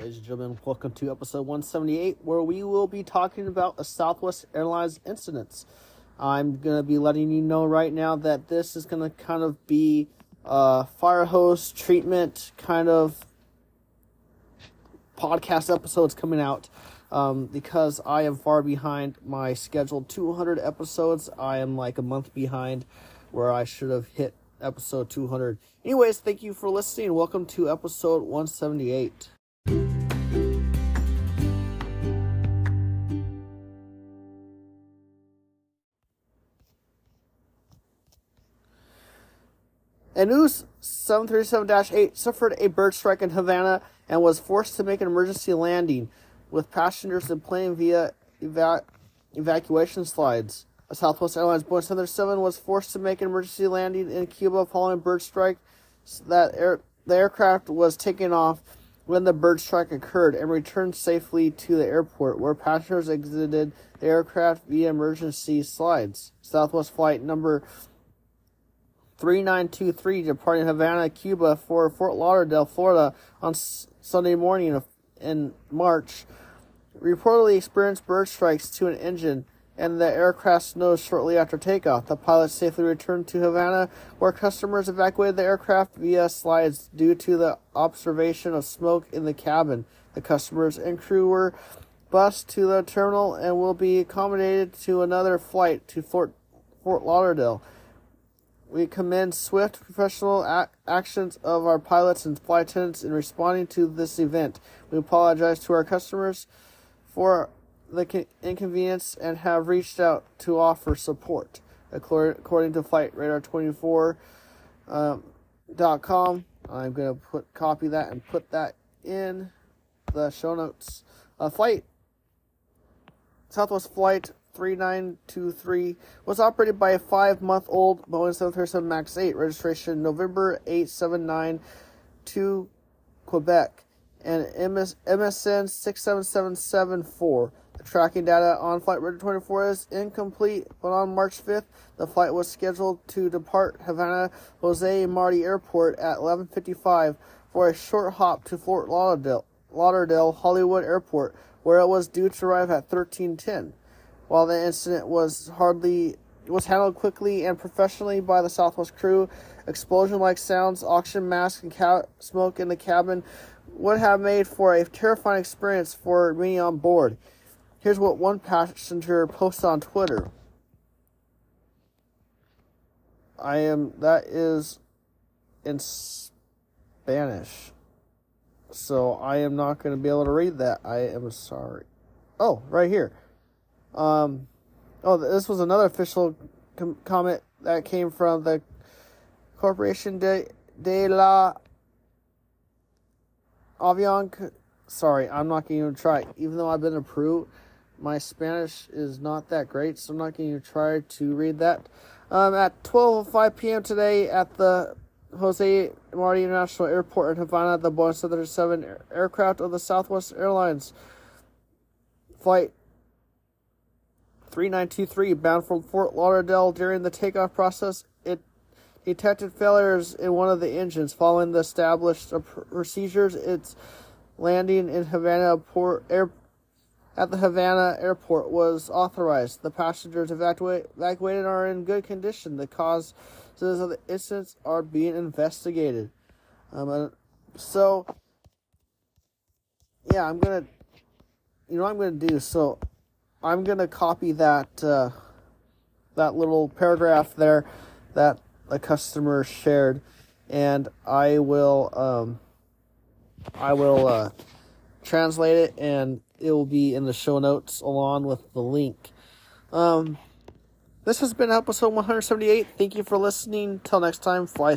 Ladies and gentlemen, welcome to episode 178, where we will be talking about a Southwest Airlines incidents. I'm going to be letting you know right now that this is going to kind of be a fire hose treatment kind of podcast episodes coming out um, because I am far behind my scheduled 200 episodes. I am like a month behind where I should have hit episode 200. Anyways, thank you for listening. Welcome to episode 178. An News 737-8 suffered a bird strike in Havana and was forced to make an emergency landing with passengers in plane via eva- evacuation slides. A Southwest Airlines Boeing 737 was forced to make an emergency landing in Cuba following bird strike. That air, the aircraft was taken off when the bird strike occurred and returned safely to the airport, where passengers exited the aircraft via emergency slides. Southwest flight number 3923 departing Havana, Cuba for Fort Lauderdale, Florida on S- Sunday morning of, in March reportedly experienced bird strikes to an engine and the aircraft's nose shortly after takeoff. The pilot safely returned to Havana, where customers evacuated the aircraft via slides due to the observation of smoke in the cabin. The customers and crew were bused to the terminal and will be accommodated to another flight to Fort, Fort Lauderdale. We commend swift professional ac- actions of our pilots and flight attendants in responding to this event. We apologize to our customers for the inconvenience and have reached out to offer support. According to Flight Radar 24 um, I'm going to put copy that and put that in the show notes. Uh, flight Southwest Flight 3923 was operated by a five month old Boeing 737 MAX 8, registration November 879 to Quebec, and MS, MSN 67774. The tracking data on Flight Radar 24 is incomplete, but on March 5th, the flight was scheduled to depart Havana Jose Marti Airport at 11:55 for a short hop to Fort Lauderdale, Lauderdale Hollywood Airport, where it was due to arrive at 13:10. While the incident was hardly was handled quickly and professionally by the Southwest crew, explosion-like sounds, oxygen mask, and ca- smoke in the cabin would have made for a terrifying experience for many on board. Here's what one passenger posted on Twitter. I am that is in Spanish. So I am not going to be able to read that. I am sorry. Oh, right here. Um oh, this was another official com- comment that came from the Corporation de de la Avion sorry, I'm not going to try. Even though I've been approved my Spanish is not that great, so I'm not going to try to read that. Um, at 12:05 p.m. today at the Jose Marti International Airport in Havana, the Boeing 737 aircraft of the Southwest Airlines flight 3923 bound from Fort Lauderdale during the takeoff process. It detected failures in one of the engines. Following the established procedures, its landing in Havana Port Air at the Havana airport was authorized. The passengers evacuate, evacuated are in good condition. The causes of the incidents are being investigated. Um, so, yeah, I'm gonna, you know, I'm gonna do. So, I'm gonna copy that uh, that little paragraph there that the customer shared, and I will um, I will uh, translate it and it will be in the show notes along with the link. Um, this has been episode 178. Thank you for listening. Till next time, fly.